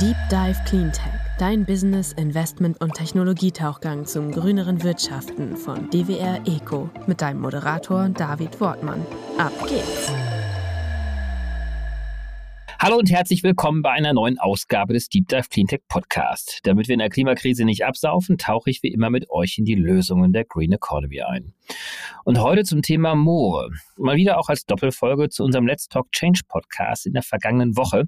Deep Dive Cleantech, dein Business, Investment und Technologietauchgang zum grüneren Wirtschaften von DWR Eco mit deinem Moderator David Wortmann. Ab geht's! Hallo und herzlich willkommen bei einer neuen Ausgabe des Deep Dive Cleantech Podcast. Damit wir in der Klimakrise nicht absaufen, tauche ich wie immer mit euch in die Lösungen der Green Economy ein. Und heute zum Thema Moore. Mal wieder auch als Doppelfolge zu unserem Let's Talk Change Podcast in der vergangenen Woche.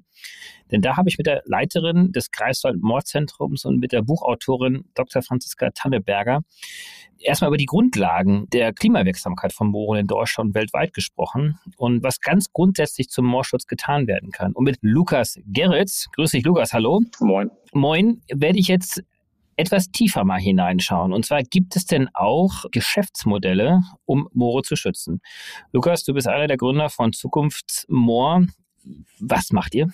Denn da habe ich mit der Leiterin des Greifswald Moorzentrums und mit der Buchautorin Dr. Franziska Tanneberger erstmal über die Grundlagen der Klimawirksamkeit von Mooren in Deutschland und weltweit gesprochen und was ganz grundsätzlich zum Moorschutz getan werden kann. Und mit Lukas Gerritz, grüß dich Lukas, hallo. Moin. Moin, werde ich jetzt etwas tiefer mal hineinschauen. Und zwar gibt es denn auch Geschäftsmodelle, um Moore zu schützen. Lukas, du bist einer der Gründer von Zukunftsmoor. Was macht ihr?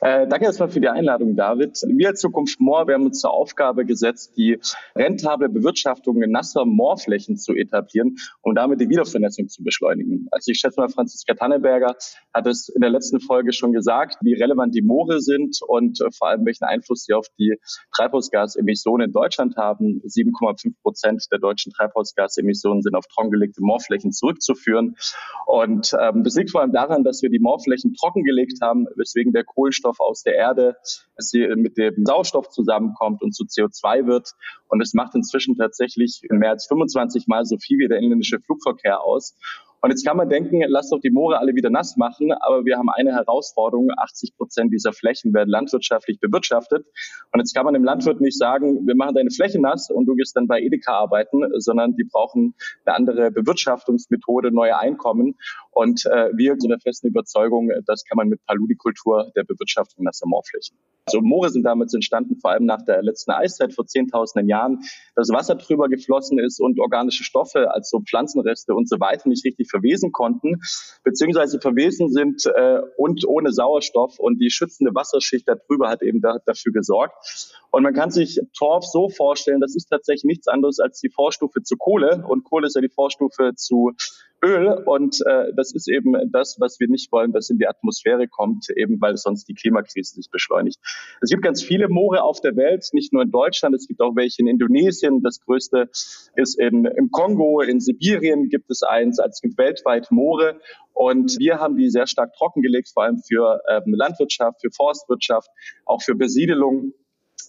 Äh, danke erstmal für die Einladung, David. Wir als Zukunft Moor, wir haben uns zur Aufgabe gesetzt, die rentable Bewirtschaftung in nasser Moorflächen zu etablieren, um damit die Wiedervernässung zu beschleunigen. Also ich schätze mal, Franziska Tanneberger hat es in der letzten Folge schon gesagt, wie relevant die Moore sind und äh, vor allem welchen Einfluss sie auf die Treibhausgasemissionen in Deutschland haben. 7,5 Prozent der deutschen Treibhausgasemissionen sind auf trockengelegte Moorflächen zurückzuführen. Und ähm, das liegt vor allem daran, dass wir die Moorflächen trockengelegt haben, weswegen der Kohlenstoff Kohlenstoff aus der Erde, dass sie mit dem Sauerstoff zusammenkommt und zu CO2 wird. Und es macht inzwischen tatsächlich mehr als 25 Mal so viel wie der inländische Flugverkehr aus. Und jetzt kann man denken, lass doch die Moore alle wieder nass machen, aber wir haben eine Herausforderung, 80 Prozent dieser Flächen werden landwirtschaftlich bewirtschaftet. Und jetzt kann man dem Landwirt nicht sagen, wir machen deine Fläche nass und du gehst dann bei Edeka arbeiten, sondern die brauchen eine andere Bewirtschaftungsmethode, neue Einkommen. Und äh, wir sind der festen Überzeugung, das kann man mit Paludikultur der Bewirtschaftung nasser Moorflächen. Also Moore sind damals entstanden, vor allem nach der letzten Eiszeit vor zehntausenden Jahren, dass Wasser drüber geflossen ist und organische Stoffe, also Pflanzenreste und so weiter nicht richtig verwesen konnten, beziehungsweise verwesen sind äh, und ohne Sauerstoff und die schützende Wasserschicht darüber hat eben da, dafür gesorgt. Und man kann sich Torf so vorstellen, das ist tatsächlich nichts anderes als die Vorstufe zu Kohle und Kohle ist ja die Vorstufe zu Öl und äh, das ist eben das, was wir nicht wollen, dass in die Atmosphäre kommt, eben weil sonst die Klimakrise sich beschleunigt. Es gibt ganz viele Moore auf der Welt, nicht nur in Deutschland, es gibt auch welche in Indonesien. Das größte ist in, im Kongo, in Sibirien gibt es eins, also es gibt weltweit Moore und wir haben die sehr stark trockengelegt, vor allem für ähm, Landwirtschaft, für Forstwirtschaft, auch für Besiedelung.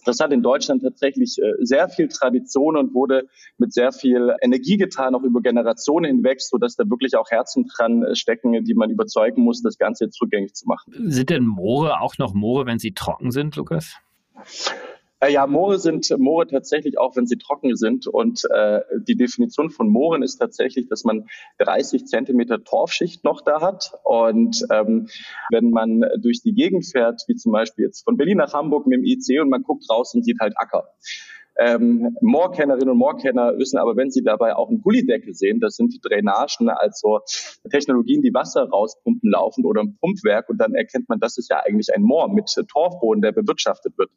Das hat in Deutschland tatsächlich äh, sehr viel Tradition und wurde mit sehr viel Energie getan, auch über Generationen hinweg, so dass da wirklich auch Herzen dran äh, stecken, die man überzeugen muss, das Ganze jetzt rückgängig zu machen. Sind denn Moore auch noch Moore, wenn sie trocken sind, Lukas? Äh, ja, Moore sind Moore tatsächlich auch, wenn sie trocken sind. Und äh, die Definition von Mooren ist tatsächlich, dass man 30 Zentimeter Torfschicht noch da hat. Und ähm, wenn man durch die Gegend fährt, wie zum Beispiel jetzt von Berlin nach Hamburg mit dem IC und man guckt raus und sieht halt Acker. Ähm, Moorkennerinnen und Moorkenner wissen aber, wenn sie dabei auch einen Gullideckel sehen, das sind Drainagen, also Technologien, die Wasser rauspumpen laufend oder ein Pumpwerk und dann erkennt man, das ist ja eigentlich ein Moor mit Torfboden, der bewirtschaftet wird.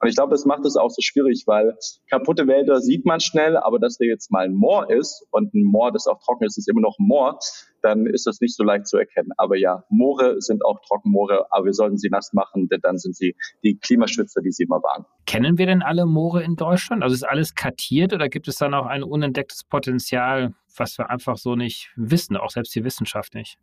Und ich glaube, das macht es auch so schwierig, weil kaputte Wälder sieht man schnell, aber dass der jetzt mal ein Moor ist und ein Moor, das auch trocken ist, ist immer noch ein Moor, dann ist das nicht so leicht zu erkennen. Aber ja, Moore sind auch Trockenmoore, aber wir sollten sie nass machen, denn dann sind sie die Klimaschützer, die sie immer waren. Kennen wir denn alle Moore in Deutschland? Also ist alles kartiert oder gibt es dann auch ein unentdecktes Potenzial, was wir einfach so nicht wissen, auch selbst die Wissenschaft nicht?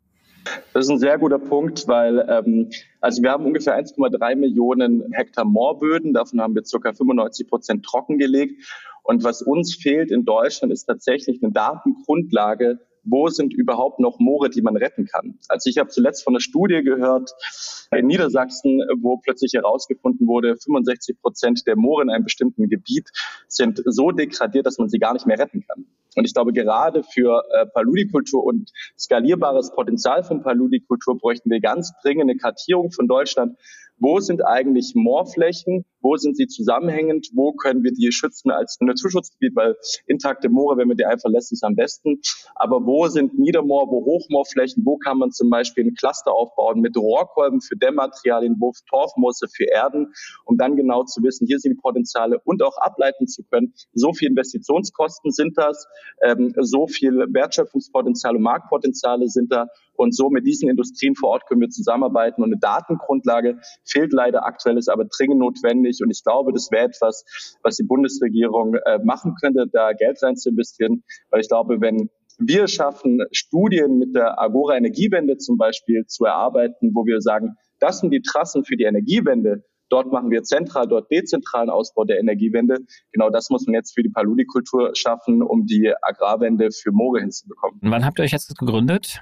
Das ist ein sehr guter Punkt, weil ähm, also wir haben ungefähr 1,3 Millionen Hektar Moorböden, davon haben wir ca. 95 Prozent trockengelegt. Und was uns fehlt in Deutschland, ist tatsächlich eine Datengrundlage wo sind überhaupt noch Moore, die man retten kann. Also ich habe zuletzt von einer Studie gehört in Niedersachsen, wo plötzlich herausgefunden wurde, 65 Prozent der Moore in einem bestimmten Gebiet sind so degradiert, dass man sie gar nicht mehr retten kann. Und ich glaube, gerade für äh, Paludikultur und skalierbares Potenzial von Paludikultur bräuchten wir ganz dringend eine Kartierung von Deutschland, wo sind eigentlich Moorflächen, wo sind sie zusammenhängend, wo können wir die schützen als Naturschutzgebiet, weil intakte Moore, wenn man die einfach lässt, ist am besten. Aber wo sind Niedermoor, wo Hochmoorflächen, wo kann man zum Beispiel ein Cluster aufbauen mit Rohrkolben für Dämmmaterialien, wo Torfmoosse für Erden, um dann genau zu wissen, hier sind die Potenziale und auch ableiten zu können, so viel Investitionskosten sind das, ähm, so viel Wertschöpfungspotenzial und Marktpotenziale sind da Und so mit diesen Industrien vor Ort können wir zusammenarbeiten. Und eine Datengrundlage fehlt leider aktuell, ist aber dringend notwendig. Und ich glaube, das wäre etwas, was die Bundesregierung äh, machen könnte, da Geld rein zu investieren. Weil ich glaube, wenn wir schaffen, Studien mit der Agora Energiewende zum Beispiel zu erarbeiten, wo wir sagen, das sind die Trassen für die Energiewende. Dort machen wir zentral, dort dezentralen Ausbau der Energiewende. Genau das muss man jetzt für die Paludikultur schaffen, um die Agrarwende für Moore hinzubekommen. Wann habt ihr euch jetzt gegründet?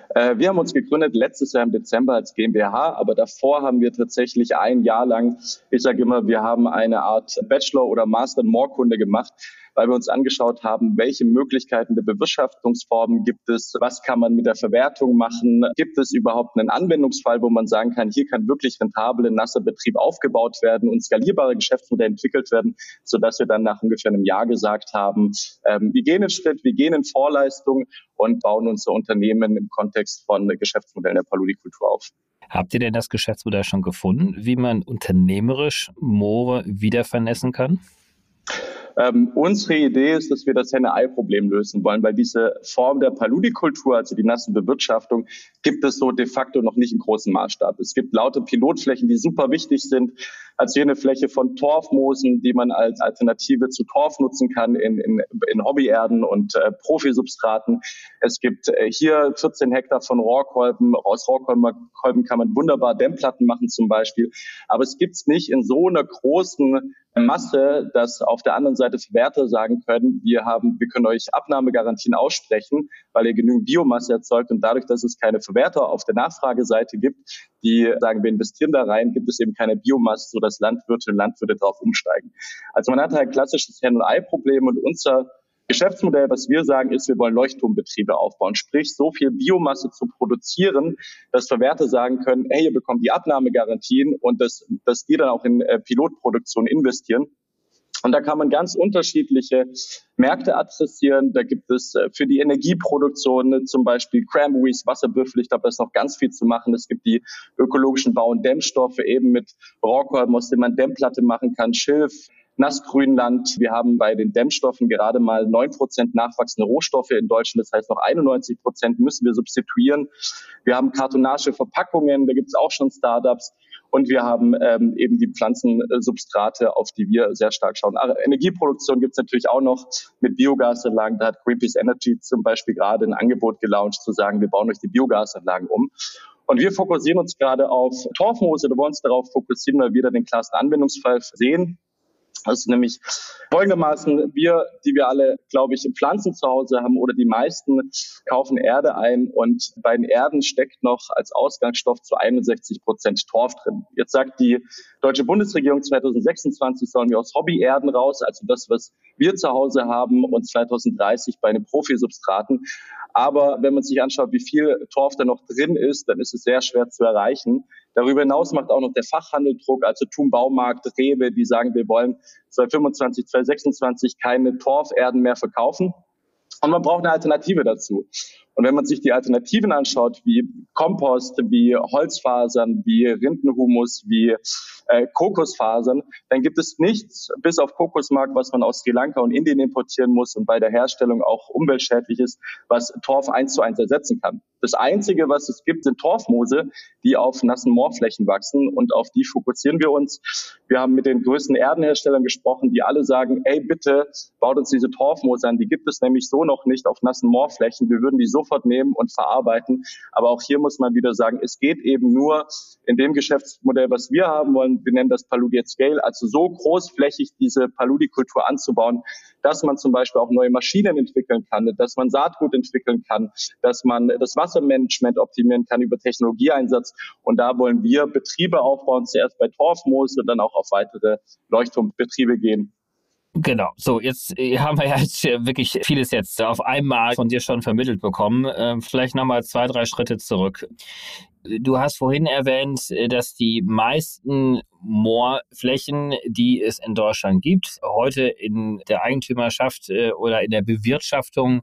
Äh, wir haben uns gegründet letztes Jahr im Dezember als GmbH, aber davor haben wir tatsächlich ein Jahr lang, ich sage immer, wir haben eine Art Bachelor- oder Master in Moorkunde gemacht weil wir uns angeschaut haben, welche Möglichkeiten der Bewirtschaftungsformen gibt es, was kann man mit der Verwertung machen, gibt es überhaupt einen Anwendungsfall, wo man sagen kann, hier kann wirklich rentabel ein nasser Betrieb aufgebaut werden und skalierbare Geschäftsmodelle entwickelt werden, sodass wir dann nach ungefähr einem Jahr gesagt haben, ähm, wir gehen in Schritt, wir gehen in Vorleistung und bauen unser Unternehmen im Kontext von Geschäftsmodellen der Paludikultur auf. Habt ihr denn das Geschäftsmodell schon gefunden, wie man unternehmerisch Moore wieder vernetzen kann? Ähm, unsere Idee ist, dass wir das Henne-Ei-Problem lösen wollen, weil diese Form der Paludikultur, also die nasse Bewirtschaftung, gibt es so de facto noch nicht im großen Maßstab. Es gibt laute Pilotflächen, die super wichtig sind, als jene Fläche von Torfmoosen, die man als Alternative zu Torf nutzen kann in, in, in Hobbyerden und äh, Profisubstraten. Es gibt äh, hier 14 Hektar von Rohrkolben. Aus Rohrkolben kann man wunderbar Dämmplatten machen zum Beispiel. Aber es gibt es nicht in so einer großen Masse, dass auf der anderen Seite Verwerter sagen können, wir haben, wir können euch Abnahmegarantien aussprechen, weil ihr genügend Biomasse erzeugt und dadurch, dass es keine Verwerter auf der Nachfrageseite gibt, die sagen, wir investieren da rein, gibt es eben keine Biomasse, sodass Landwirte und Landwirte darauf umsteigen. Also man hat halt klassisches Hen-und-Ei-Problem und unser Geschäftsmodell, was wir sagen, ist, wir wollen Leuchtturmbetriebe aufbauen, sprich so viel Biomasse zu produzieren, dass Verwerter sagen können, hey, ihr bekommt die Abnahmegarantien und dass, dass die dann auch in äh, Pilotproduktion investieren. Und da kann man ganz unterschiedliche Märkte adressieren. Da gibt es äh, für die Energieproduktion ne, zum Beispiel Cranberries, Wasserbüffel. Ich glaube, da ist noch ganz viel zu machen. Es gibt die ökologischen Bau- und Dämmstoffe eben mit Rohrkolben, aus denen man Dämmplatte machen kann, Schilf, Nassgrünland. Wir haben bei den Dämmstoffen gerade mal neun Prozent nachwachsende Rohstoffe in Deutschland. Das heißt, noch 91 Prozent müssen wir substituieren. Wir haben kartonagische Verpackungen. Da gibt es auch schon Startups. Und wir haben ähm, eben die Pflanzensubstrate, auf die wir sehr stark schauen. Aber Energieproduktion gibt es natürlich auch noch mit Biogasanlagen. Da hat Greenpeace Energy zum Beispiel gerade ein Angebot gelauncht, zu sagen, wir bauen euch die Biogasanlagen um. Und wir fokussieren uns gerade auf Torfmoose. Wir wollen uns darauf fokussieren, weil wir da den klarsten Anwendungsfall sehen. Das ist nämlich folgendermaßen, wir, die wir alle, glaube ich, Pflanzen zu Hause haben oder die meisten kaufen Erde ein und bei den Erden steckt noch als Ausgangsstoff zu 61 Prozent Torf drin. Jetzt sagt die deutsche Bundesregierung 2026 sollen wir aus Hobbyerden raus, also das, was wir zu Hause haben und 2030 bei den Profisubstraten. Aber wenn man sich anschaut, wie viel Torf da noch drin ist, dann ist es sehr schwer zu erreichen. Darüber hinaus macht auch noch der Fachhandel Druck, also Thun Baumarkt, Rewe, die sagen, wir wollen 2025, 2026 keine Torferden mehr verkaufen. Und man braucht eine Alternative dazu. Und wenn man sich die Alternativen anschaut, wie Kompost, wie Holzfasern, wie Rindenhumus, wie äh, Kokosfasern, dann gibt es nichts, bis auf Kokosmark, was man aus Sri Lanka und Indien importieren muss und bei der Herstellung auch umweltschädlich ist, was Torf eins zu eins ersetzen kann. Das Einzige, was es gibt, sind Torfmoose, die auf nassen Moorflächen wachsen und auf die fokussieren wir uns. Wir haben mit den größten Erdenherstellern gesprochen, die alle sagen, ey, bitte baut uns diese Torfmoose an. Die gibt es nämlich so noch nicht auf nassen Moorflächen. Wir würden die sofort nehmen und verarbeiten. Aber auch hier muss man wieder sagen, es geht eben nur in dem Geschäftsmodell, was wir haben wollen. Wir nennen das Paludi at Scale, also so großflächig diese Paludikultur anzubauen, dass man zum Beispiel auch neue Maschinen entwickeln kann, dass man Saatgut entwickeln kann, dass man das Wasser Wassermanagement optimieren kann über Technologieeinsatz. Und da wollen wir Betriebe aufbauen, zuerst bei Torfmoos und dann auch auf weitere Leuchtturmbetriebe gehen. Genau, so jetzt äh, haben wir ja jetzt wirklich vieles jetzt auf einmal von dir schon vermittelt bekommen. Ähm, vielleicht nochmal zwei, drei Schritte zurück. Du hast vorhin erwähnt, äh, dass die meisten Moorflächen, die es in Deutschland gibt, heute in der Eigentümerschaft äh, oder in der Bewirtschaftung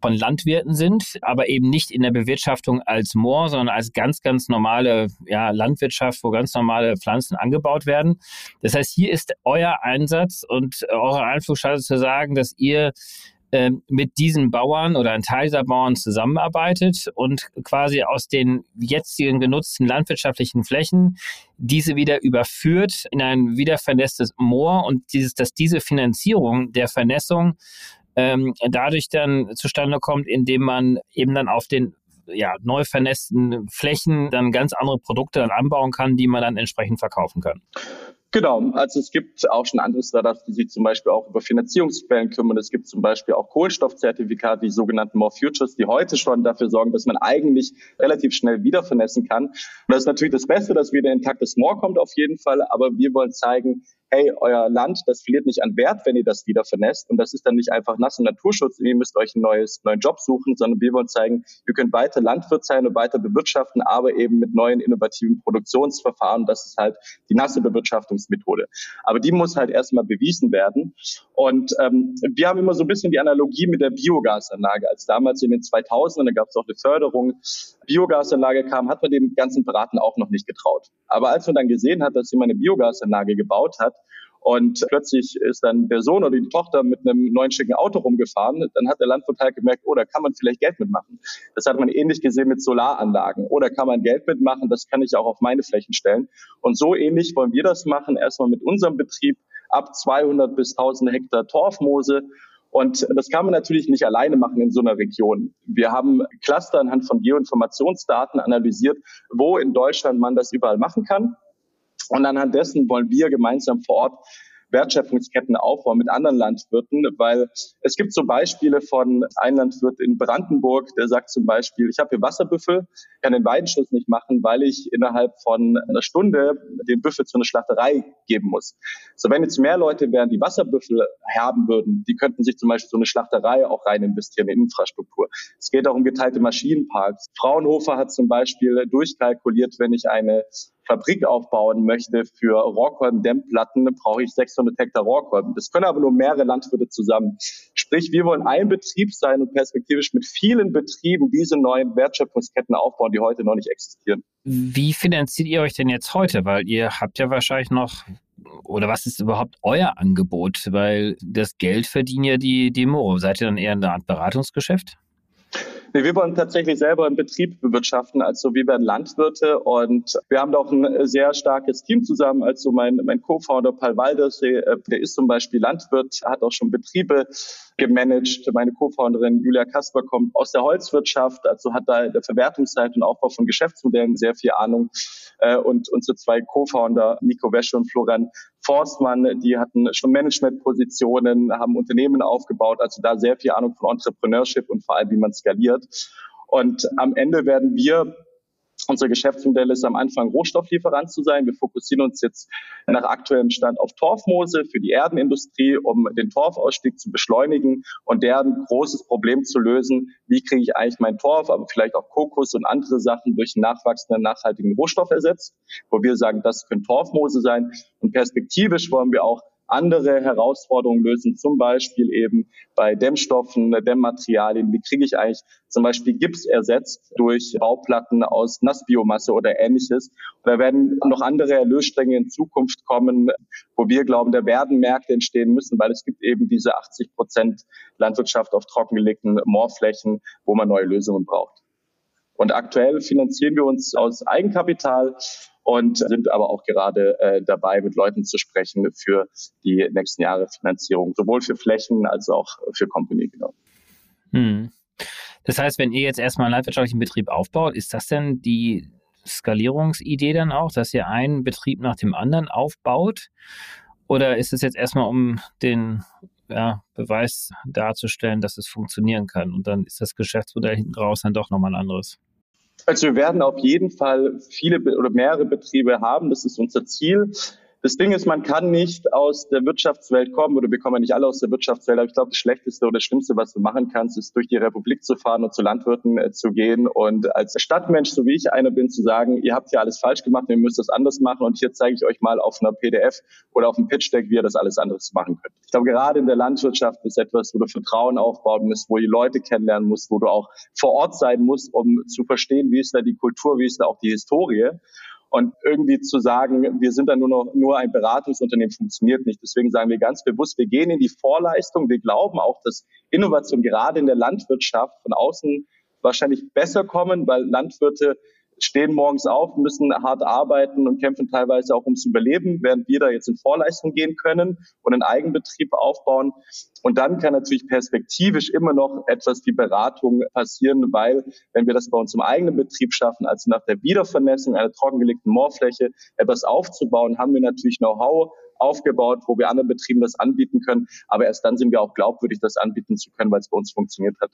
von Landwirten sind, aber eben nicht in der Bewirtschaftung als Moor, sondern als ganz, ganz normale ja, Landwirtschaft, wo ganz normale Pflanzen angebaut werden. Das heißt, hier ist euer Einsatz und eure Einflussschale zu sagen, dass ihr ähm, mit diesen Bauern oder ein Teil dieser Bauern zusammenarbeitet und quasi aus den jetzigen genutzten landwirtschaftlichen Flächen diese wieder überführt in ein wiedervernässtes Moor und dieses, dass diese Finanzierung der Vernässung ähm, dadurch dann zustande kommt, indem man eben dann auf den ja, neu vernässten Flächen dann ganz andere Produkte dann anbauen kann, die man dann entsprechend verkaufen kann. Genau, also es gibt auch schon andere Startups, die sich zum Beispiel auch über Finanzierungsquellen kümmern. Es gibt zum Beispiel auch Kohlenstoffzertifikate, die sogenannten More Futures, die heute schon dafür sorgen, dass man eigentlich relativ schnell wieder vernässen kann. Und das ist natürlich das Beste, dass wieder intaktes More kommt auf jeden Fall, aber wir wollen zeigen, hey, euer Land, das verliert nicht an Wert, wenn ihr das wieder vernässt. Und das ist dann nicht einfach nass und Naturschutz, ihr müsst euch einen neues, neuen Job suchen, sondern wir wollen zeigen, ihr könnt weiter Landwirt sein und weiter bewirtschaften, aber eben mit neuen innovativen Produktionsverfahren. Das ist halt die nasse Bewirtschaftungsmethode. Aber die muss halt erstmal bewiesen werden. Und ähm, wir haben immer so ein bisschen die Analogie mit der Biogasanlage. Als damals in den 2000ern, da gab es auch eine Förderung, Biogasanlage kam, hat man dem ganzen Beraten auch noch nicht getraut. Aber als man dann gesehen hat, dass jemand eine Biogasanlage gebaut hat, und plötzlich ist dann der Sohn oder die Tochter mit einem neuen schicken Auto rumgefahren. Dann hat der Landwirt halt gemerkt, oh, da kann man vielleicht Geld mitmachen. Das hat man ähnlich gesehen mit Solaranlagen. Oder oh, kann man Geld mitmachen, das kann ich auch auf meine Flächen stellen. Und so ähnlich wollen wir das machen, erstmal mit unserem Betrieb ab 200 bis 1000 Hektar Torfmoose. Und das kann man natürlich nicht alleine machen in so einer Region. Wir haben Cluster anhand von Geoinformationsdaten analysiert, wo in Deutschland man das überall machen kann. Und anhand dessen wollen wir gemeinsam vor Ort Wertschöpfungsketten aufbauen mit anderen Landwirten, weil es gibt so Beispiele von einem Landwirt in Brandenburg, der sagt zum Beispiel, ich habe hier Wasserbüffel, kann den Weidenschluss nicht machen, weil ich innerhalb von einer Stunde den Büffel zu einer Schlachterei geben muss. So wenn jetzt mehr Leute wären, die Wasserbüffel haben würden, die könnten sich zum Beispiel so eine Schlachterei auch rein investieren in Infrastruktur. Es geht auch um geteilte Maschinenparks. Fraunhofer hat zum Beispiel durchkalkuliert, wenn ich eine Fabrik aufbauen möchte für Rohrkolben-Dämmplatten, brauche ich 600 Hektar Rohrkolben. Das können aber nur mehrere Landwirte zusammen. Sprich, wir wollen ein Betrieb sein und perspektivisch mit vielen Betrieben diese neuen Wertschöpfungsketten aufbauen, die heute noch nicht existieren. Wie finanziert ihr euch denn jetzt heute? Weil ihr habt ja wahrscheinlich noch oder was ist überhaupt euer Angebot? Weil das Geld verdienen ja die Demo. Seid ihr dann eher eine Art Beratungsgeschäft? Nee, wir wollen tatsächlich selber einen Betrieb bewirtschaften, also wir werden Landwirte und wir haben da auch ein sehr starkes Team zusammen. Also mein, mein Co-Founder Paul Walders, der, ist zum Beispiel Landwirt, hat auch schon Betriebe gemanagt. Meine Co-Founderin Julia Kasper kommt aus der Holzwirtschaft, also hat da der Verwertungsseite und Aufbau von Geschäftsmodellen sehr viel Ahnung. Äh, und unsere zwei Co-Founder, Nico Wäsche und Florian Forstmann, die hatten schon Managementpositionen, haben Unternehmen aufgebaut, also da sehr viel Ahnung von Entrepreneurship und vor allem, wie man skaliert. Und am Ende werden wir unser Geschäftsmodell ist am Anfang Rohstofflieferant zu sein. Wir fokussieren uns jetzt nach aktuellem Stand auf Torfmoose für die Erdenindustrie, um den Torfausstieg zu beschleunigen und deren großes Problem zu lösen. Wie kriege ich eigentlich mein Torf, aber vielleicht auch Kokos und andere Sachen durch einen nachwachsenden, nachhaltigen Rohstoff ersetzt, wo wir sagen, das können Torfmoose sein. Und perspektivisch wollen wir auch andere Herausforderungen lösen, zum Beispiel eben bei Dämmstoffen, Dämmmaterialien. Wie kriege ich eigentlich zum Beispiel Gips ersetzt durch Bauplatten aus Nassbiomasse oder ähnliches? Da werden noch andere Erlösstränge in Zukunft kommen, wo wir glauben, da werden Märkte entstehen müssen, weil es gibt eben diese 80 Prozent Landwirtschaft auf trockengelegten Moorflächen, wo man neue Lösungen braucht. Und aktuell finanzieren wir uns aus Eigenkapital und sind aber auch gerade äh, dabei, mit Leuten zu sprechen für die nächsten Jahre Finanzierung, sowohl für Flächen als auch für Company. Genau. Hm. Das heißt, wenn ihr jetzt erstmal einen landwirtschaftlichen Betrieb aufbaut, ist das denn die Skalierungsidee dann auch, dass ihr einen Betrieb nach dem anderen aufbaut? Oder ist es jetzt erstmal, um den ja, Beweis darzustellen, dass es funktionieren kann? Und dann ist das Geschäftsmodell hinten raus dann doch nochmal ein anderes? Also wir werden auf jeden Fall viele oder mehrere Betriebe haben. Das ist unser Ziel. Das Ding ist, man kann nicht aus der Wirtschaftswelt kommen oder wir kommen ja nicht alle aus der Wirtschaftswelt, aber ich glaube, das Schlechteste oder das Schlimmste, was du machen kannst, ist durch die Republik zu fahren und zu Landwirten äh, zu gehen und als Stadtmensch, so wie ich einer bin, zu sagen, ihr habt hier alles falsch gemacht, ihr müsst das anders machen und hier zeige ich euch mal auf einer PDF oder auf einem Pitch Deck, wie ihr das alles anderes machen könnt. Ich glaube, gerade in der Landwirtschaft ist etwas, wo du Vertrauen aufbauen musst, wo du Leute kennenlernen musst, wo du auch vor Ort sein musst, um zu verstehen, wie ist da die Kultur, wie ist da auch die Historie. Und irgendwie zu sagen, wir sind dann nur noch nur ein Beratungsunternehmen, funktioniert nicht. Deswegen sagen wir ganz bewusst, wir gehen in die Vorleistung. Wir glauben auch, dass Innovation gerade in der Landwirtschaft von außen wahrscheinlich besser kommen, weil Landwirte stehen morgens auf, müssen hart arbeiten und kämpfen teilweise auch ums Überleben, während wir da jetzt in Vorleistung gehen können und einen Eigenbetrieb aufbauen. Und dann kann natürlich perspektivisch immer noch etwas wie Beratung passieren, weil wenn wir das bei uns im eigenen Betrieb schaffen, also nach der Wiedervernässung einer trockengelegten Moorfläche etwas aufzubauen, haben wir natürlich Know-how aufgebaut, wo wir anderen Betrieben das anbieten können. Aber erst dann sind wir auch glaubwürdig, das anbieten zu können, weil es bei uns funktioniert hat.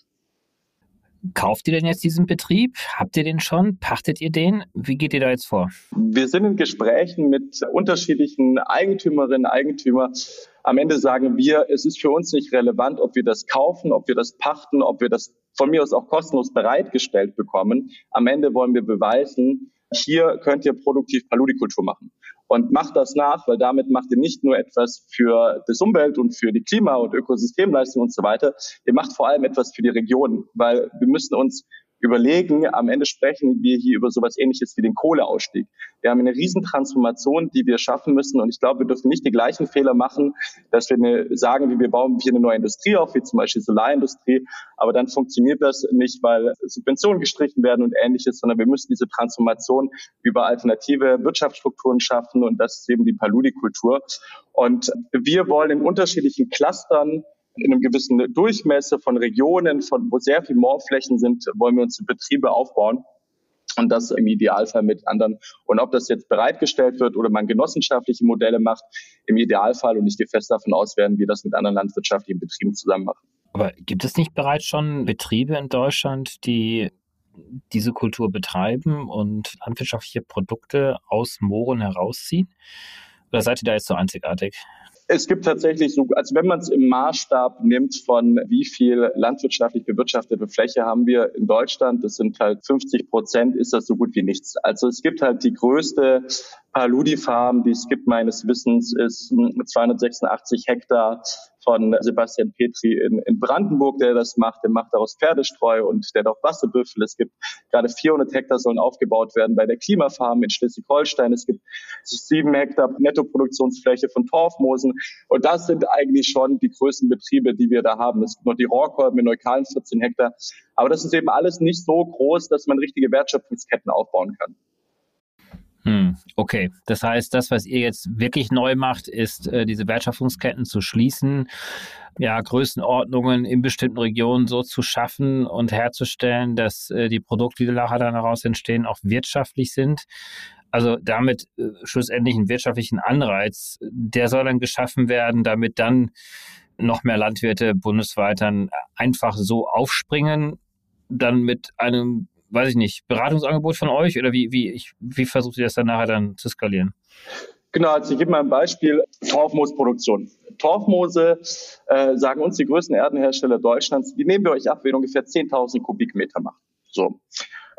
Kauft ihr denn jetzt diesen Betrieb? Habt ihr den schon? Pachtet ihr den? Wie geht ihr da jetzt vor? Wir sind in Gesprächen mit unterschiedlichen Eigentümerinnen, Eigentümer. Am Ende sagen wir, es ist für uns nicht relevant, ob wir das kaufen, ob wir das pachten, ob wir das von mir aus auch kostenlos bereitgestellt bekommen. Am Ende wollen wir beweisen, hier könnt ihr produktiv Paludikultur machen und macht das nach, weil damit macht ihr nicht nur etwas für das Umwelt und für die Klima- und Ökosystemleistung und so weiter, ihr macht vor allem etwas für die Region, weil wir müssen uns überlegen, am Ende sprechen wir hier über sowas ähnliches wie den Kohleausstieg. Wir haben eine Riesentransformation, die wir schaffen müssen und ich glaube, wir dürfen nicht die gleichen Fehler machen, dass wir sagen, wir bauen hier eine neue Industrie auf, wie zum Beispiel Solarindustrie, aber dann funktioniert das nicht, weil Subventionen gestrichen werden und ähnliches, sondern wir müssen diese Transformation über alternative Wirtschaftsstrukturen schaffen und das ist eben die Paludikultur. Und wir wollen in unterschiedlichen Clustern in einem gewissen Durchmesser von Regionen, von wo sehr viel Moorflächen sind, wollen wir uns Betriebe aufbauen. Und das im Idealfall mit anderen. Und ob das jetzt bereitgestellt wird oder man genossenschaftliche Modelle macht, im Idealfall, und ich gehe fest davon aus, werden wir das mit anderen landwirtschaftlichen Betrieben zusammen machen. Aber gibt es nicht bereits schon Betriebe in Deutschland, die diese Kultur betreiben und landwirtschaftliche Produkte aus Mooren herausziehen? Oder seid ihr da jetzt so einzigartig? Es gibt tatsächlich so, also wenn man es im Maßstab nimmt von wie viel landwirtschaftlich bewirtschaftete Fläche haben wir in Deutschland, das sind halt 50 Prozent, ist das so gut wie nichts. Also es gibt halt die größte Paludi-Farm, die es gibt meines Wissens, ist 286 Hektar von Sebastian Petri in, in Brandenburg, der das macht. Der macht daraus Pferdestreu und der doch Wasserbüffel. Es gibt gerade 400 Hektar sollen aufgebaut werden bei der Klimafarm in Schleswig-Holstein. Es gibt sieben Hektar Nettoproduktionsfläche von Torfmoosen. Und das sind eigentlich schon die größten Betriebe, die wir da haben. Es gibt noch die Rohrkolben in Neukalen, 14 Hektar. Aber das ist eben alles nicht so groß, dass man richtige Wertschöpfungsketten aufbauen kann. Hm, okay, das heißt, das, was ihr jetzt wirklich neu macht, ist, äh, diese Wertschöpfungsketten zu schließen, ja, Größenordnungen in bestimmten Regionen so zu schaffen und herzustellen, dass äh, die Produkte, die nachher dann daraus entstehen, auch wirtschaftlich sind. Also damit äh, schlussendlich einen wirtschaftlichen Anreiz, der soll dann geschaffen werden, damit dann noch mehr Landwirte bundesweit dann einfach so aufspringen, dann mit einem weiß ich nicht, Beratungsangebot von euch oder wie, wie, ich, wie versucht ihr das dann nachher dann zu skalieren? Genau, also ich gebe mal ein Beispiel, Torfmoosproduktion. Torfmoose, äh, sagen uns die größten Erdenhersteller Deutschlands, die nehmen wir euch ab, wenn ungefähr 10.000 Kubikmeter macht. So.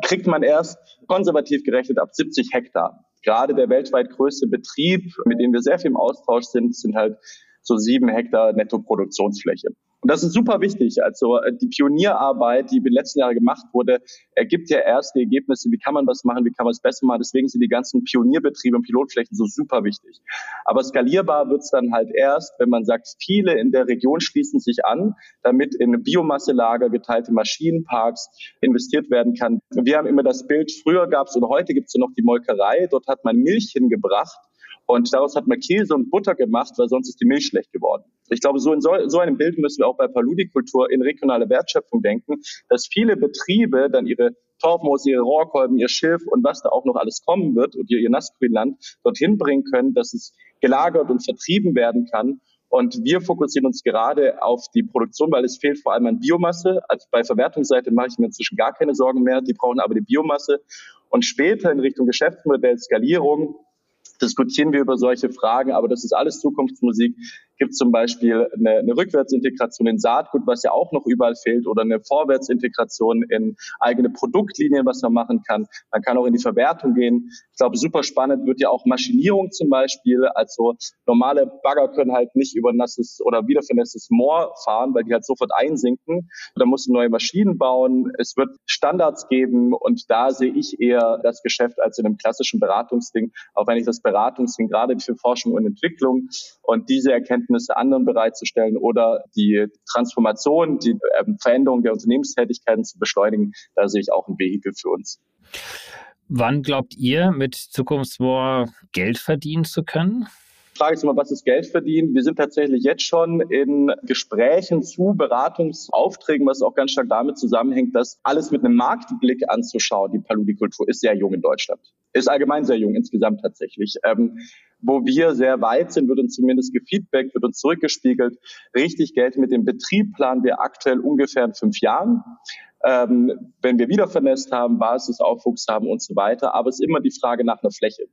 Kriegt man erst konservativ gerechnet ab 70 Hektar. Gerade der weltweit größte Betrieb, mit dem wir sehr viel im Austausch sind, sind halt so sieben Hektar Nettoproduktionsfläche. Und das ist super wichtig. Also äh, die Pionierarbeit, die in den letzten Jahren gemacht wurde, ergibt ja erst die Ergebnisse, wie kann man was machen, wie kann man es besser machen. Deswegen sind die ganzen Pionierbetriebe und Pilotflächen so super wichtig. Aber skalierbar wird es dann halt erst, wenn man sagt, viele in der Region schließen sich an, damit in Biomasselager, geteilte Maschinenparks investiert werden kann. Wir haben immer das Bild, früher gab es oder heute gibt es noch die Molkerei, dort hat man Milch hingebracht und daraus hat man Käse und Butter gemacht, weil sonst ist die Milch schlecht geworden. Ich glaube, so in so, so einem Bild müssen wir auch bei Paludikultur in regionale Wertschöpfung denken, dass viele Betriebe dann ihre Torfmoos, ihre Rohrkolben, ihr Schilf und was da auch noch alles kommen wird und ihr, ihr Nassgrünland dorthin bringen können, dass es gelagert und vertrieben werden kann. Und wir fokussieren uns gerade auf die Produktion, weil es fehlt vor allem an Biomasse. Also bei Verwertungsseite mache ich mir inzwischen gar keine Sorgen mehr. Die brauchen aber die Biomasse. Und später in Richtung Geschäftsmodell, Skalierung, diskutieren wir über solche Fragen, aber das ist alles Zukunftsmusik. Gibt es zum Beispiel eine, eine Rückwärtsintegration in Saatgut, was ja auch noch überall fehlt, oder eine Vorwärtsintegration in eigene Produktlinien, was man machen kann. Man kann auch in die Verwertung gehen. Ich glaube, super spannend wird ja auch Maschinierung zum Beispiel. Also normale Bagger können halt nicht über nasses oder wiedervernässtes Moor fahren, weil die halt sofort einsinken. Da musst du neue Maschinen bauen. Es wird Standards geben und da sehe ich eher das Geschäft als in einem klassischen Beratungsding, auch wenn ich das Beratungsding gerade für Forschung und Entwicklung und diese Erkenntnisse anderen bereitzustellen oder die Transformation, die ähm, Veränderung der Unternehmenstätigkeiten zu beschleunigen, da sehe ich auch ein Vehikel für uns. Wann glaubt ihr, mit Zukunftsmoor Geld verdienen zu können? Frage ist immer, was ist Geld verdienen? Wir sind tatsächlich jetzt schon in Gesprächen zu Beratungsaufträgen, was auch ganz stark damit zusammenhängt, dass alles mit einem Marktblick anzuschauen, die Paludikultur ist sehr jung in Deutschland. Ist allgemein sehr jung insgesamt tatsächlich. Ähm, wo wir sehr weit sind, wird uns zumindest gefeedbackt, wird uns zurückgespiegelt. Richtig Geld mit dem Betrieb planen wir aktuell ungefähr in fünf Jahren. Ähm, wenn wir wieder vernässt haben, Basisaufwuchs haben und so weiter. Aber es ist immer die Frage nach einer Fläche.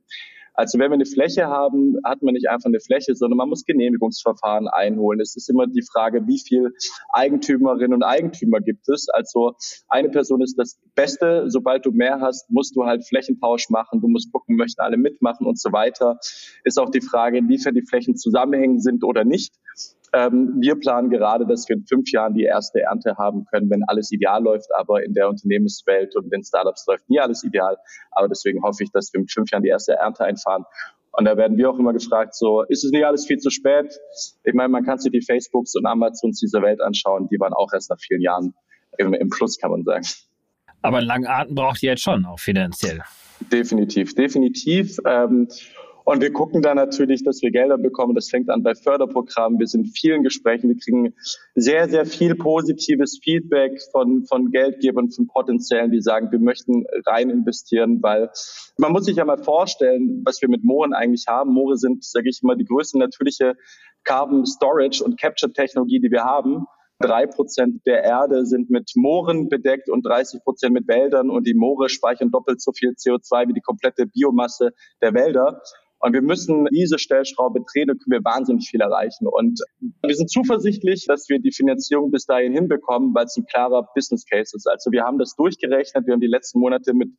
Also wenn wir eine Fläche haben, hat man nicht einfach eine Fläche, sondern man muss Genehmigungsverfahren einholen. Es ist immer die Frage, wie viel Eigentümerinnen und Eigentümer gibt es. Also eine Person ist das Beste. Sobald du mehr hast, musst du halt Flächentausch machen. Du musst gucken, möchten alle mitmachen und so weiter. Ist auch die Frage, inwiefern die Flächen zusammenhängen sind oder nicht. Ähm, wir planen gerade, dass wir in fünf Jahren die erste Ernte haben können, wenn alles ideal läuft. Aber in der Unternehmenswelt und in Startups läuft nie alles ideal. Aber deswegen hoffe ich, dass wir mit fünf Jahren die erste Ernte einfahren. Und da werden wir auch immer gefragt, so, ist es nicht alles viel zu spät? Ich meine, man kann sich die Facebooks und Amazons dieser Welt anschauen. Die waren auch erst nach vielen Jahren im, im Plus, kann man sagen. Aber einen langen Atem braucht ihr jetzt schon, auch finanziell. Definitiv, definitiv. Ähm, und wir gucken da natürlich, dass wir Gelder bekommen. Das fängt an bei Förderprogrammen. Wir sind in vielen Gesprächen. Wir kriegen sehr, sehr viel positives Feedback von, von Geldgebern, von Potenziellen, die sagen, wir möchten rein investieren, weil man muss sich ja mal vorstellen, was wir mit Mooren eigentlich haben. Moore sind, sage ich mal, die größte natürliche Carbon Storage und Capture Technologie, die wir haben. Drei Prozent der Erde sind mit Mooren bedeckt und 30 Prozent mit Wäldern und die Moore speichern doppelt so viel CO2 wie die komplette Biomasse der Wälder. Und wir müssen diese Stellschraube drehen, dann können wir wahnsinnig viel erreichen. Und wir sind zuversichtlich, dass wir die Finanzierung bis dahin hinbekommen, weil es ein klarer Business Case ist. Also wir haben das durchgerechnet. Wir haben die letzten Monate mit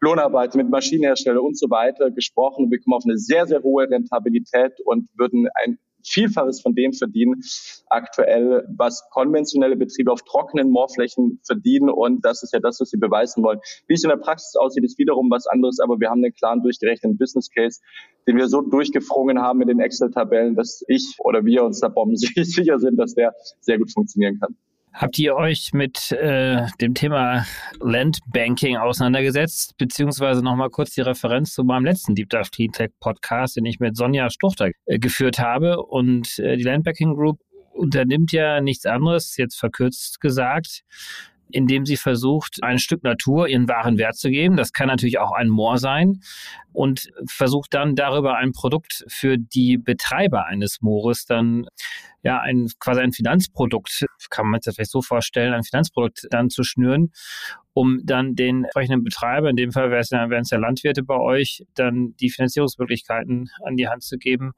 Lohnarbeit, mit Maschinenhersteller und so weiter gesprochen. Und wir kommen auf eine sehr, sehr hohe Rentabilität und würden ein Vielfaches von dem verdienen aktuell, was konventionelle Betriebe auf trockenen Moorflächen verdienen. Und das ist ja das, was sie beweisen wollen. Wie es in der Praxis aussieht, ist wiederum was anderes. Aber wir haben einen klaren durchgerechneten Business Case, den wir so durchgefrungen haben mit den Excel-Tabellen, dass ich oder wir uns da sicher sind, dass der sehr gut funktionieren kann. Habt ihr euch mit äh, dem Thema Landbanking auseinandergesetzt, beziehungsweise nochmal kurz die Referenz zu meinem letzten Deep Dive Clean Tech Podcast, den ich mit Sonja Stuchter äh, geführt habe. Und äh, die Landbanking Group unternimmt ja nichts anderes, jetzt verkürzt gesagt, indem sie versucht, ein Stück Natur ihren wahren Wert zu geben. Das kann natürlich auch ein Moor sein und versucht dann darüber ein Produkt für die Betreiber eines Moores dann ja ein quasi ein Finanzprodukt, kann man sich das vielleicht so vorstellen, ein Finanzprodukt dann zu schnüren, um dann den entsprechenden Betreiber, in dem Fall wären es ja Landwirte bei euch, dann die Finanzierungsmöglichkeiten an die Hand zu geben,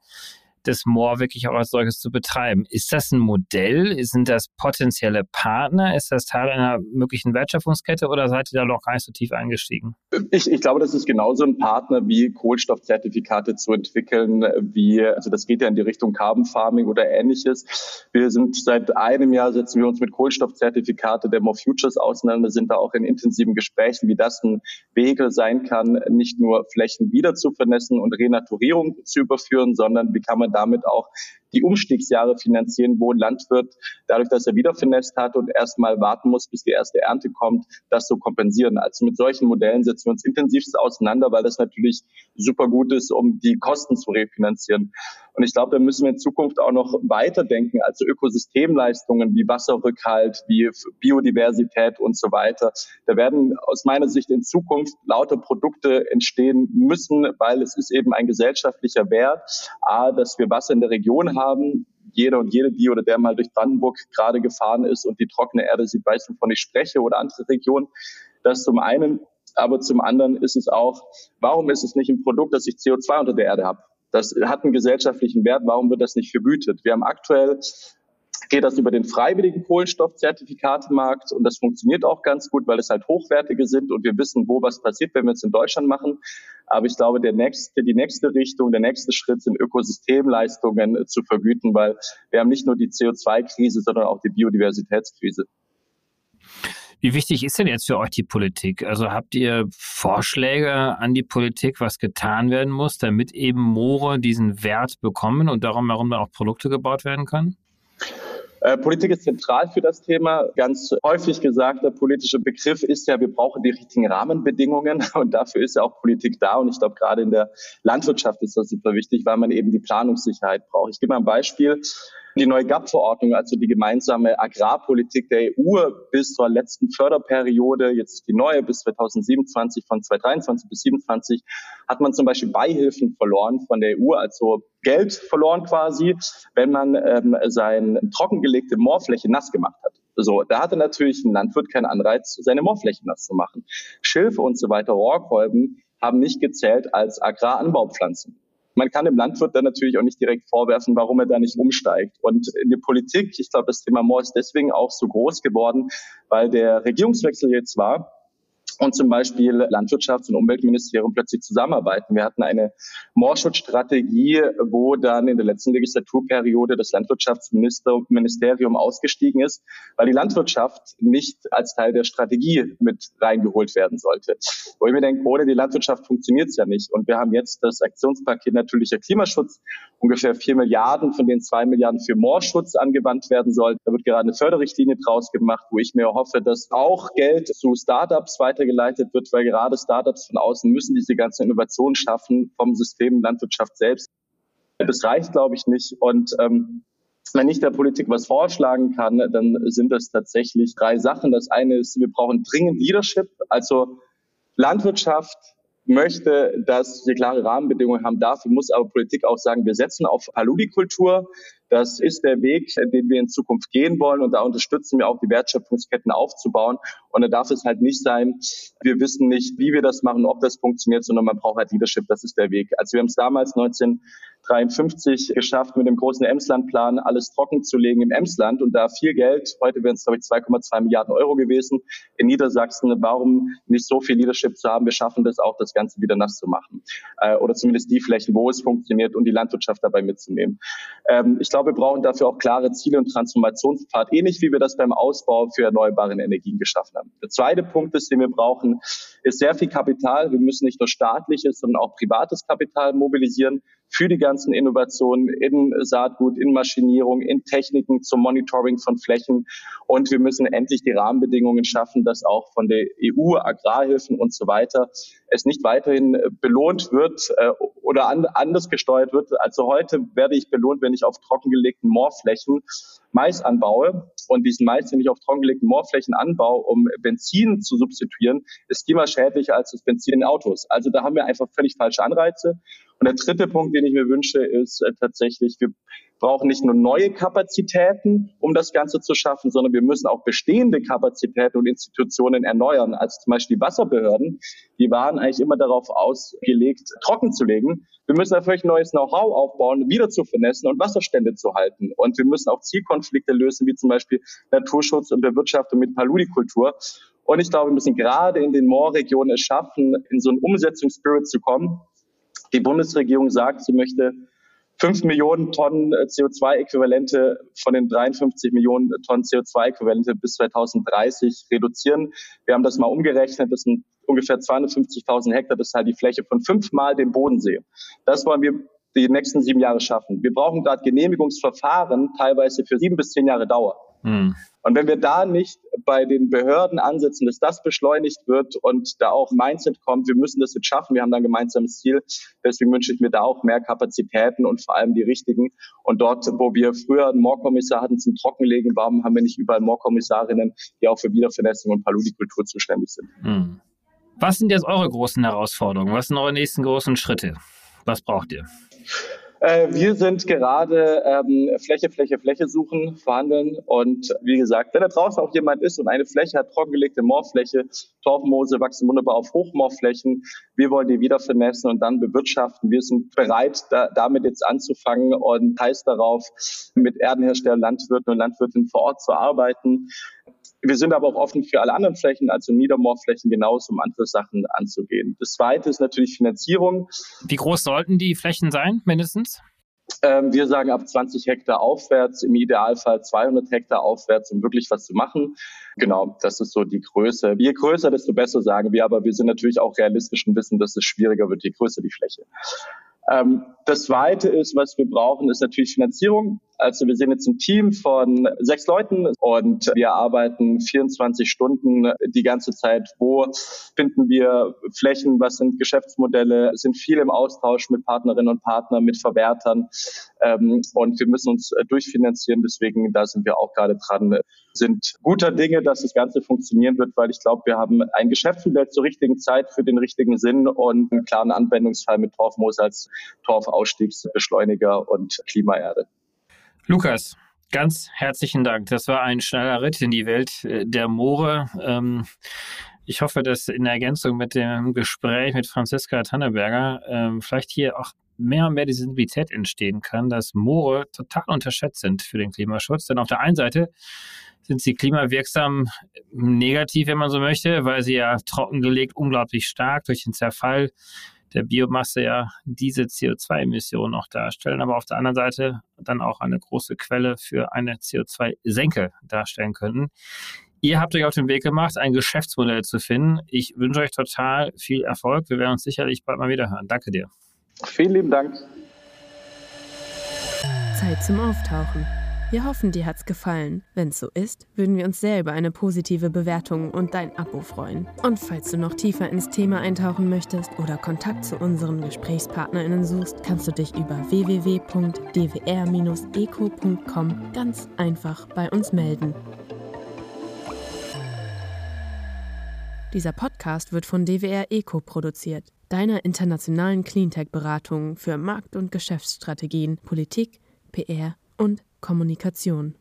das Moor wirklich auch als solches zu betreiben. Ist das ein Modell? Sind das potenzielle Partner? Ist das Teil einer möglichen Wertschöpfungskette oder seid ihr da noch gar nicht so tief eingestiegen? Ich, ich glaube, das ist genauso ein Partner wie Kohlenstoffzertifikate zu entwickeln, wie, also das geht ja in die Richtung Carbon Farming oder ähnliches. Wir sind seit einem Jahr setzen wir uns mit Kohlenstoffzertifikate der More Futures auseinander, sind da auch in intensiven Gesprächen, wie das ein Vehikel sein kann, nicht nur Flächen wieder zu vernässen und Renaturierung zu überführen, sondern wie kann man damit auch die Umstiegsjahre finanzieren, wo ein Landwirt dadurch, dass er wieder vernässt hat und erstmal warten muss, bis die erste Ernte kommt, das so kompensieren. Also mit solchen Modellen setzen wir uns intensivst auseinander, weil das natürlich super gut ist, um die Kosten zu refinanzieren. Und ich glaube, da müssen wir in Zukunft auch noch weiterdenken, also Ökosystemleistungen wie Wasserrückhalt, wie Biodiversität und so weiter. Da werden aus meiner Sicht in Zukunft lauter Produkte entstehen müssen, weil es ist eben ein gesellschaftlicher Wert, A, dass wir Wasser in der Region haben, jeder und jede, die oder der mal durch Brandenburg gerade gefahren ist und die trockene Erde sieht, weiß, wovon ich spreche oder andere Regionen. Das zum einen. Aber zum anderen ist es auch, warum ist es nicht ein Produkt, dass ich CO2 unter der Erde habe? Das hat einen gesellschaftlichen Wert. Warum wird das nicht vergütet? Wir haben aktuell geht das über den freiwilligen Kohlenstoffzertifikatemarkt und das funktioniert auch ganz gut, weil es halt hochwertige sind und wir wissen, wo was passiert, wenn wir es in Deutschland machen. Aber ich glaube, der nächste, die nächste Richtung, der nächste Schritt sind Ökosystemleistungen zu vergüten, weil wir haben nicht nur die CO2-Krise, sondern auch die Biodiversitätskrise. Wie wichtig ist denn jetzt für euch die Politik? Also habt ihr Vorschläge an die Politik, was getan werden muss, damit eben Moore diesen Wert bekommen und darum herum auch Produkte gebaut werden können? Äh, Politik ist zentral für das Thema. Ganz häufig gesagt, der politische Begriff ist ja, wir brauchen die richtigen Rahmenbedingungen und dafür ist ja auch Politik da. Und ich glaube, gerade in der Landwirtschaft ist das super wichtig, weil man eben die Planungssicherheit braucht. Ich gebe mal ein Beispiel. Die neue GAP-Verordnung, also die gemeinsame Agrarpolitik der EU bis zur letzten Förderperiode, jetzt die neue bis 2027, von 2023 bis 2027, hat man zum Beispiel Beihilfen verloren von der EU, also Geld verloren quasi, wenn man ähm, sein trockengelegte Moorfläche nass gemacht hat. So, da hatte natürlich ein Landwirt keinen Anreiz, seine Moorfläche nass zu machen. Schilfe und so weiter, Rohrkolben haben nicht gezählt als Agraranbaupflanzen. Man kann dem Landwirt dann natürlich auch nicht direkt vorwerfen, warum er da nicht umsteigt. Und in der Politik, ich glaube, das Thema Moor ist deswegen auch so groß geworden, weil der Regierungswechsel jetzt war und zum Beispiel Landwirtschafts- und Umweltministerium plötzlich zusammenarbeiten. Wir hatten eine Moorschutzstrategie, wo dann in der letzten Legislaturperiode das Landwirtschaftsministerium ausgestiegen ist, weil die Landwirtschaft nicht als Teil der Strategie mit reingeholt werden sollte. Wo ich mir denke, ohne die Landwirtschaft funktioniert es ja nicht. Und wir haben jetzt das Aktionspaket natürlicher Klimaschutz, ungefähr vier Milliarden, von denen zwei Milliarden für Moorschutz angewandt werden soll. Da wird gerade eine Förderrichtlinie draus gemacht, wo ich mir hoffe, dass auch Geld zu Startups weiter weitergeleitet wird, weil gerade Startups von außen müssen diese ganze Innovation schaffen vom System Landwirtschaft selbst. Das reicht, glaube ich, nicht. Und ähm, wenn ich der Politik was vorschlagen kann, dann sind das tatsächlich drei Sachen. Das eine ist, wir brauchen dringend Leadership. Also Landwirtschaft möchte, dass wir klare Rahmenbedingungen haben. Dafür muss aber Politik auch sagen, wir setzen auf Paludikultur. Das ist der Weg, den wir in Zukunft gehen wollen. Und da unterstützen wir auch die Wertschöpfungsketten aufzubauen. Und da darf es halt nicht sein, wir wissen nicht, wie wir das machen, ob das funktioniert, sondern man braucht halt Leadership. Das ist der Weg. Also wir haben es damals 1953 geschafft, mit dem großen Emslandplan alles trocken zu legen im Emsland und da viel Geld. Heute wären es, glaube ich, 2,2 Milliarden Euro gewesen. In Niedersachsen, warum nicht so viel Leadership zu haben? Wir schaffen das auch, das Ganze wieder nass zu machen. Äh, oder zumindest die Flächen, wo es funktioniert und die Landwirtschaft dabei mitzunehmen. Ähm, ich glaube, glaube, wir brauchen dafür auch klare Ziele und Transformationspfad, ähnlich wie wir das beim Ausbau für erneuerbare Energien geschaffen haben. Der zweite Punkt ist, den wir brauchen, ist sehr viel Kapital. Wir müssen nicht nur staatliches, sondern auch privates Kapital mobilisieren für die ganzen Innovationen in Saatgut, in Maschinierung, in Techniken zum Monitoring von Flächen. Und wir müssen endlich die Rahmenbedingungen schaffen, dass auch von der EU, Agrarhilfen und so weiter es nicht weiterhin belohnt wird äh, oder an, anders gesteuert wird. Also heute werde ich belohnt, wenn ich auf trockengelegten Moorflächen Mais anbaue und diesen Mais, den ich auf trockengelegten Moorflächen anbaue, um Benzin zu substituieren, ist klimaschädlicher als das Benzin in Autos. Also da haben wir einfach völlig falsche Anreize. Und der dritte Punkt, den ich mir wünsche, ist äh, tatsächlich, wir brauchen nicht nur neue Kapazitäten, um das Ganze zu schaffen, sondern wir müssen auch bestehende Kapazitäten und Institutionen erneuern. Also zum Beispiel die Wasserbehörden, die waren eigentlich immer darauf ausgelegt, trocken zu legen. Wir müssen natürlich neues Know-how aufbauen, wieder zu vernetzen und Wasserstände zu halten. Und wir müssen auch Zielkonflikte lösen, wie zum Beispiel Naturschutz und Bewirtschaftung mit Paludikultur. Und ich glaube, wir müssen gerade in den Moorregionen es schaffen, in so einen Umsetzungsspirit zu kommen, die Bundesregierung sagt, sie möchte 5 Millionen Tonnen äh, CO2-Äquivalente von den 53 Millionen Tonnen CO2-Äquivalente bis 2030 reduzieren. Wir haben das mal umgerechnet. Das sind ungefähr 250.000 Hektar. Das ist halt die Fläche von fünfmal dem Bodensee. Das wollen wir die nächsten sieben Jahre schaffen. Wir brauchen gerade Genehmigungsverfahren, teilweise für sieben bis zehn Jahre Dauer. Hm. Und wenn wir da nicht bei den Behörden ansetzen, dass das beschleunigt wird und da auch Mindset kommt, wir müssen das jetzt schaffen, wir haben da ein gemeinsames Ziel. Deswegen wünsche ich mir da auch mehr Kapazitäten und vor allem die richtigen. Und dort, wo wir früher einen Moorkommissar hatten zum Trockenlegen, warum haben wir nicht überall Moorkommissarinnen, die auch für Wiedervernässung und Paludikultur zuständig sind? Hm. Was sind jetzt eure großen Herausforderungen? Was sind eure nächsten großen Schritte? Was braucht ihr? Äh, wir sind gerade ähm, Fläche, Fläche, Fläche suchen, verhandeln und wie gesagt, wenn da draußen auch jemand ist und eine Fläche hat, trockengelegte Moorfläche, Torfmoose wachsen wunderbar auf Hochmoorflächen, wir wollen die wieder vernetzen und dann bewirtschaften. Wir sind bereit, da, damit jetzt anzufangen und heiß darauf, mit Erdenherstellern, Landwirten und Landwirtinnen vor Ort zu arbeiten. Wir sind aber auch offen für alle anderen Flächen, also Niedermoorflächen genauso, um andere Sachen anzugehen. Das zweite ist natürlich Finanzierung. Wie groß sollten die Flächen sein, mindestens? Ähm, wir sagen ab 20 Hektar aufwärts, im Idealfall 200 Hektar aufwärts, um wirklich was zu machen. Genau, das ist so die Größe. Je größer, desto besser sagen wir, aber wir sind natürlich auch realistisch und wissen, dass es schwieriger wird, je größer die Fläche. Ähm, das Zweite ist, was wir brauchen, ist natürlich Finanzierung. Also wir sind jetzt ein Team von sechs Leuten und wir arbeiten 24 Stunden die ganze Zeit. Wo finden wir Flächen? Was sind Geschäftsmodelle? Sind viel im Austausch mit Partnerinnen und Partnern, mit Verwertern. Ähm, und wir müssen uns durchfinanzieren. Deswegen, da sind wir auch gerade dran, sind guter Dinge, dass das Ganze funktionieren wird, weil ich glaube, wir haben ein Geschäftsmodell zur richtigen Zeit für den richtigen Sinn und einen klaren Anwendungsfall mit Torfmoos als Torfausstiegsbeschleuniger und Klimaerde. Lukas, ganz herzlichen Dank. Das war ein schneller Ritt in die Welt äh, der Moore. Ähm, ich hoffe, dass in Ergänzung mit dem Gespräch mit Franziska Tanneberger ähm, vielleicht hier auch mehr und mehr die Sensibilität entstehen kann, dass Moore total unterschätzt sind für den Klimaschutz. Denn auf der einen Seite sind sie klimawirksam negativ, wenn man so möchte, weil sie ja trockengelegt unglaublich stark durch den Zerfall der Biomasse ja diese CO2-Emissionen auch darstellen, aber auf der anderen Seite dann auch eine große Quelle für eine CO2-Senke darstellen könnten. Ihr habt euch auf den Weg gemacht, ein Geschäftsmodell zu finden. Ich wünsche euch total viel Erfolg. Wir werden uns sicherlich bald mal wieder hören. Danke dir. Vielen lieben Dank. Zeit zum Auftauchen. Wir hoffen, dir hat's gefallen. Wenn's so ist, würden wir uns sehr über eine positive Bewertung und dein Abo freuen. Und falls du noch tiefer ins Thema eintauchen möchtest oder Kontakt zu unseren GesprächspartnerInnen suchst, kannst du dich über www.dwr-eco.com ganz einfach bei uns melden. Dieser Podcast wird von DWR Eco produziert, deiner internationalen Cleantech-Beratung für Markt- und Geschäftsstrategien, Politik, PR und Kommunikation